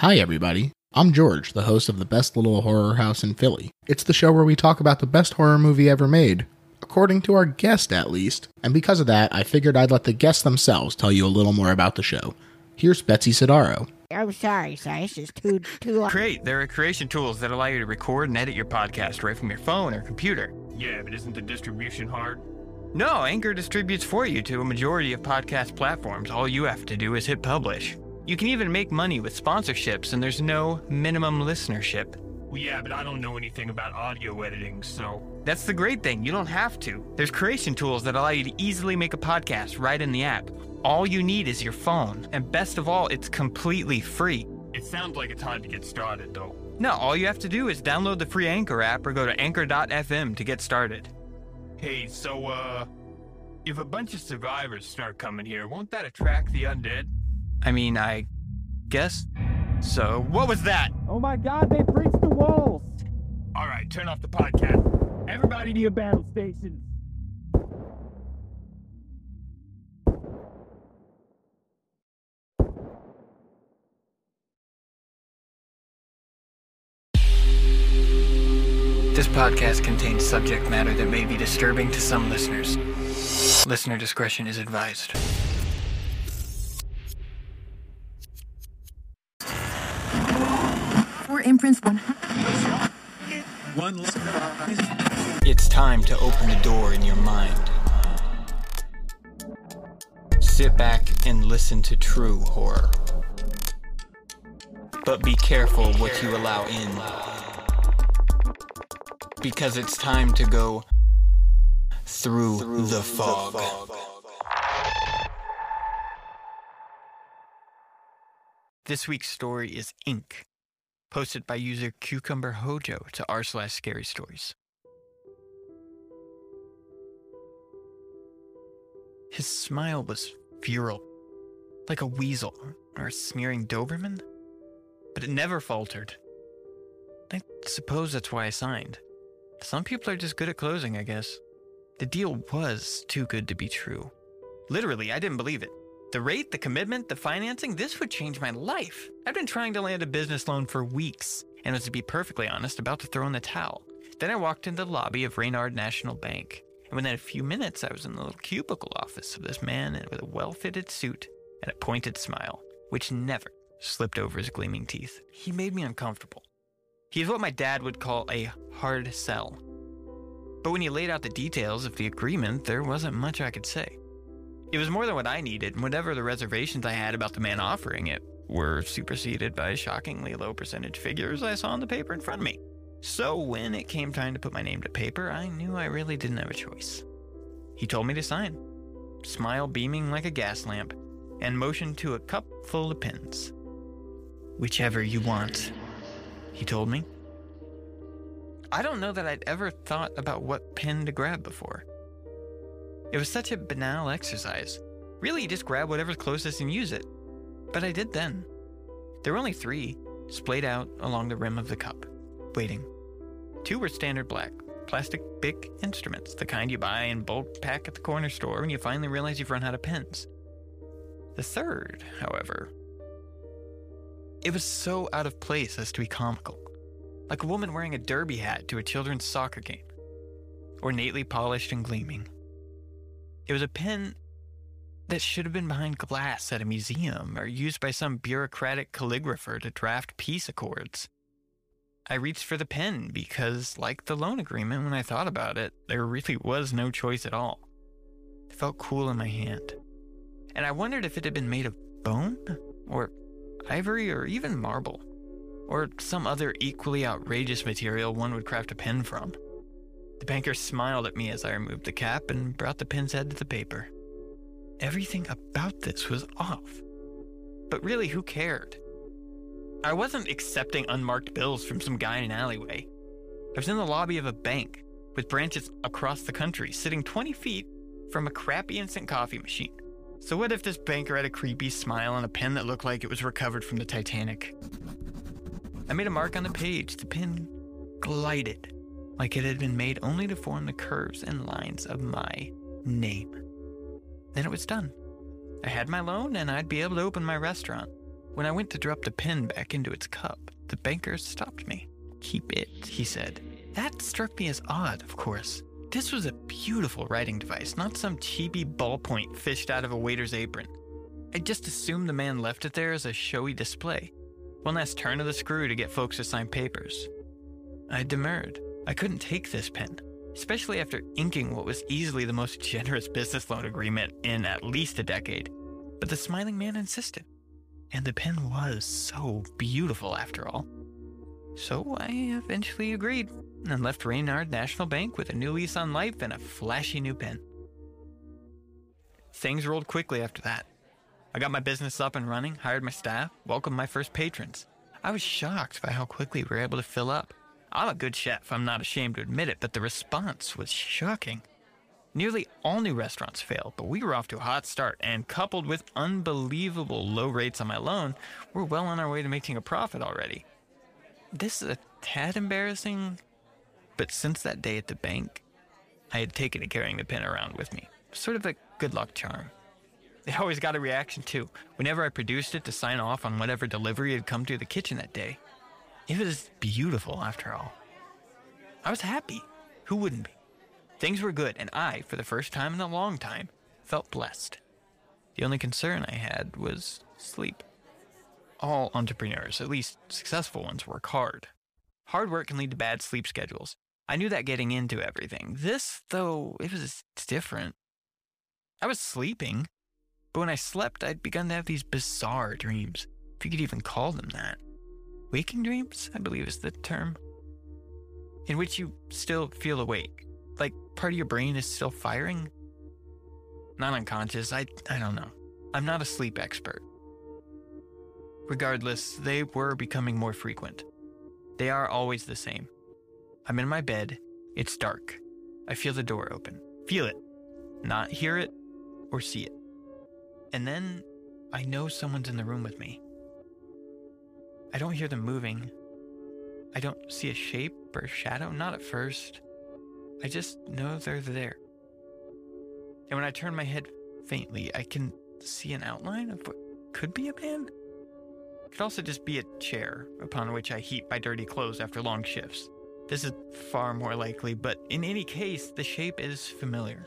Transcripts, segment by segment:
Hi, everybody. I'm George, the host of the best little horror house in Philly. It's the show where we talk about the best horror movie ever made, according to our guest at least. And because of that, I figured I'd let the guests themselves tell you a little more about the show. Here's Betsy Sidaro. I'm sorry, sorry. It's just too too long. Create. There are creation tools that allow you to record and edit your podcast right from your phone or computer. Yeah, but isn't the distribution hard? No, Anchor distributes for you to a majority of podcast platforms. All you have to do is hit publish. You can even make money with sponsorships, and there's no minimum listenership. Well, yeah, but I don't know anything about audio editing, so. That's the great thing. You don't have to. There's creation tools that allow you to easily make a podcast right in the app. All you need is your phone, and best of all, it's completely free. It sounds like it's hard to get started, though. No, all you have to do is download the free Anchor app or go to anchor.fm to get started. Hey, so, uh. If a bunch of survivors start coming here, won't that attract the undead? I mean, I guess. So, what was that? Oh my god, they breached the walls! Alright, turn off the podcast. Everybody to your battle stations. This podcast contains subject matter that may be disturbing to some listeners. Listener discretion is advised. Four imprints, one. It's time to open the door in your mind. Sit back and listen to true horror. But be careful what you allow in. Because it's time to go through, the fog. This week's story is Ink, posted by user Cucumber Hojo to r slash scary stories. His smile was feral, like a weasel or a sneering Doberman, but it never faltered. I suppose that's why I signed. Some people are just good at closing, I guess. The deal was too good to be true. Literally, I didn't believe it. The rate, the commitment, the financing, this would change my life. I've been trying to land a business loan for weeks, and was to be perfectly honest, about to throw in the towel. Then I walked into the lobby of Reynard National Bank, and within a few minutes, I was in the little cubicle office of this man with a well fitted suit and a pointed smile, which never slipped over his gleaming teeth. He made me uncomfortable. He's what my dad would call a hard sell. But when he laid out the details of the agreement, there wasn't much I could say. It was more than what I needed, and whatever the reservations I had about the man offering it were superseded by shockingly low percentage figures I saw on the paper in front of me. So when it came time to put my name to paper, I knew I really didn't have a choice. He told me to sign, smile beaming like a gas lamp, and motioned to a cup full of pins. Whichever you want, he told me. I don't know that I'd ever thought about what pin to grab before. It was such a banal exercise. Really, you just grab whatever's closest and use it. But I did then. There were only three, splayed out along the rim of the cup, waiting. Two were standard black, plastic Bic instruments, the kind you buy in bulk pack at the corner store when you finally realize you've run out of pens. The third, however, it was so out of place as to be comical like a woman wearing a derby hat to a children's soccer game, ornately polished and gleaming. It was a pen that should have been behind glass at a museum or used by some bureaucratic calligrapher to draft peace accords. I reached for the pen because, like the loan agreement, when I thought about it, there really was no choice at all. It felt cool in my hand. And I wondered if it had been made of bone, or ivory, or even marble or some other equally outrageous material one would craft a pen from. The banker smiled at me as I removed the cap and brought the pen's head to the paper. Everything about this was off. But really, who cared? I wasn't accepting unmarked bills from some guy in an alleyway. I was in the lobby of a bank with branches across the country, sitting 20 feet from a crappy instant coffee machine. So, what if this banker had a creepy smile and a pen that looked like it was recovered from the Titanic? I made a mark on the page. The pen glided like it had been made only to form the curves and lines of my name. Then it was done. I had my loan and I'd be able to open my restaurant. When I went to drop the pen back into its cup, the banker stopped me. Keep it, he said. That struck me as odd, of course. This was a beautiful writing device, not some cheapy ballpoint fished out of a waiter's apron. I just assumed the man left it there as a showy display. One last turn of the screw to get folks to sign papers. I demurred. I couldn't take this pen, especially after inking what was easily the most generous business loan agreement in at least a decade. But the smiling man insisted. And the pen was so beautiful after all. So I eventually agreed and left Reynard National Bank with a new lease on life and a flashy new pen. Things rolled quickly after that. I got my business up and running, hired my staff, welcomed my first patrons. I was shocked by how quickly we were able to fill up. I'm a good chef, I'm not ashamed to admit it, but the response was shocking. Nearly all new restaurants failed, but we were off to a hot start, and coupled with unbelievable low rates on my loan, we're well on our way to making a profit already. This is a tad embarrassing, but since that day at the bank, I had taken to carrying the pen around with me. Sort of a good luck charm. It always got a reaction too. Whenever I produced it to sign off on whatever delivery had come to the kitchen that day, it was beautiful after all. I was happy. Who wouldn't be? Things were good, and I, for the first time in a long time, felt blessed. The only concern I had was sleep. All entrepreneurs, at least successful ones, work hard. Hard work can lead to bad sleep schedules. I knew that getting into everything. This, though, it was different. I was sleeping, but when I slept, I'd begun to have these bizarre dreams, if you could even call them that. Waking dreams, I believe is the term, in which you still feel awake, like part of your brain is still firing. Not unconscious, I, I don't know. I'm not a sleep expert. Regardless, they were becoming more frequent. They are always the same. I'm in my bed, it's dark. I feel the door open. Feel it, not hear it or see it. And then I know someone's in the room with me. I don't hear them moving. I don't see a shape or shadow, not at first. I just know they're there. And when I turn my head faintly, I can see an outline of what could be a man. It could also just be a chair upon which I heap my dirty clothes after long shifts. This is far more likely, but in any case, the shape is familiar.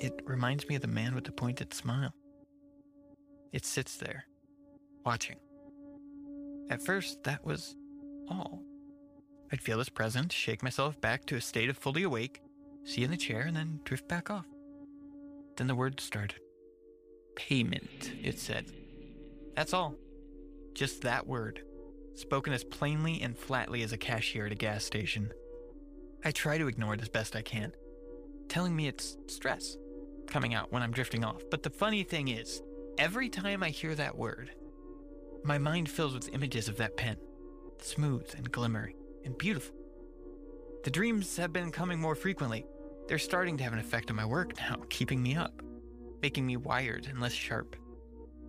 It reminds me of the man with the pointed smile. It sits there, watching. At first, that was all. I'd feel his presence, shake myself back to a state of fully awake, see in the chair, and then drift back off. Then the word started. Payment, it said. That's all. Just that word, spoken as plainly and flatly as a cashier at a gas station. I try to ignore it as best I can, telling me it's stress coming out when I'm drifting off. But the funny thing is, every time I hear that word, my mind fills with images of that pen, smooth and glimmering and beautiful. The dreams have been coming more frequently. They're starting to have an effect on my work now, keeping me up, making me wired and less sharp.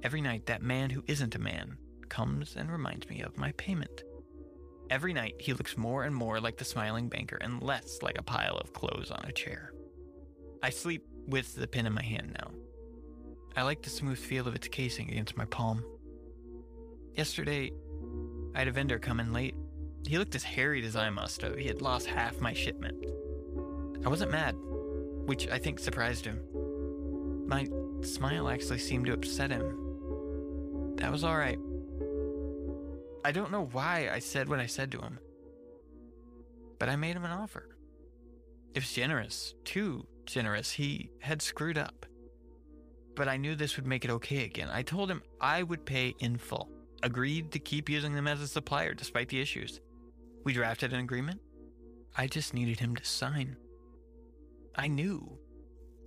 Every night, that man who isn't a man comes and reminds me of my payment. Every night, he looks more and more like the smiling banker and less like a pile of clothes on a chair. I sleep with the pen in my hand now. I like the smooth feel of its casing against my palm. Yesterday, I had a vendor come in late. He looked as harried as I must have. He had lost half my shipment. I wasn't mad, which I think surprised him. My smile actually seemed to upset him. That was all right. I don't know why I said what I said to him, but I made him an offer. It was generous, too generous. He had screwed up. But I knew this would make it okay again. I told him I would pay in full, agreed to keep using them as a supplier despite the issues. We drafted an agreement. I just needed him to sign. I knew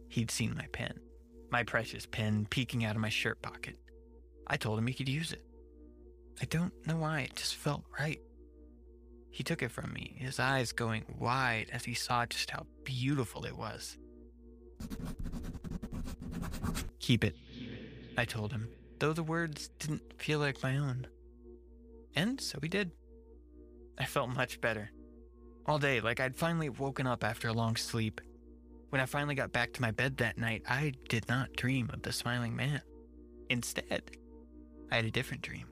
he'd seen my pen, my precious pen peeking out of my shirt pocket. I told him he could use it. I don't know why, it just felt right. He took it from me, his eyes going wide as he saw just how beautiful it was. Keep it, I told him, though the words didn't feel like my own. And so he did. I felt much better. All day, like I'd finally woken up after a long sleep. When I finally got back to my bed that night, I did not dream of the smiling man. Instead, I had a different dream.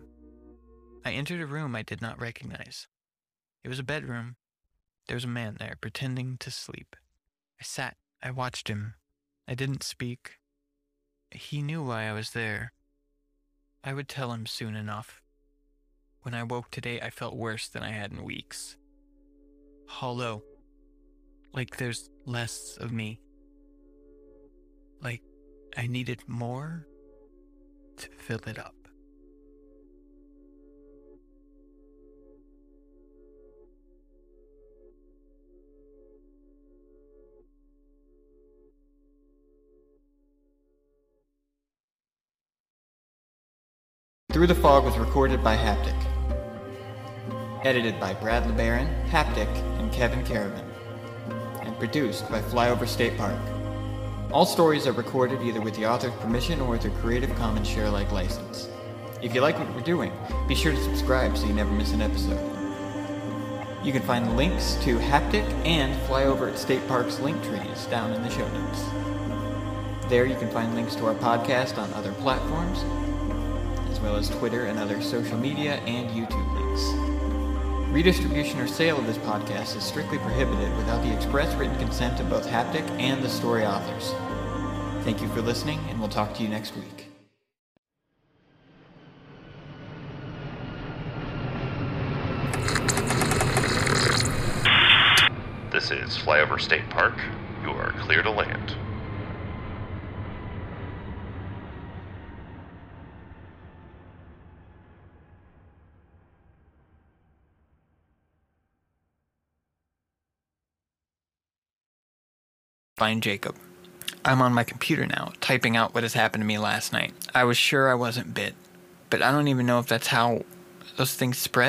I entered a room I did not recognize. It was a bedroom. There was a man there pretending to sleep. I sat. I watched him. I didn't speak. He knew why I was there. I would tell him soon enough. When I woke today, I felt worse than I had in weeks. Hollow. Like there's less of me. Like I needed more to fill it up. Through the Fog was recorded by Haptic. Edited by Brad LeBaron, Haptic, and Kevyn Kerrivan. And produced by Flyover State Park. All stories are recorded either with the author's permission or with a Creative Commons share-alike license. If you like what we're doing, be sure to subscribe so you never miss an episode. You can find links to Haptic and Flyover at State Park's link trees down in the show notes. There you can find links to our podcast on other platforms, well as Twitter and other social media and YouTube links. Redistribution or sale of this podcast is strictly prohibited without the express written consent of both Haptic and the story authors. Thank you for listening, and we'll talk to you next week. This is Flyover State Park. You are clear to land. Find Jacob. I'm on my computer now, typing out what has happened to me last night. I was sure I wasn't bit, but I don't even know if that's how those things spread.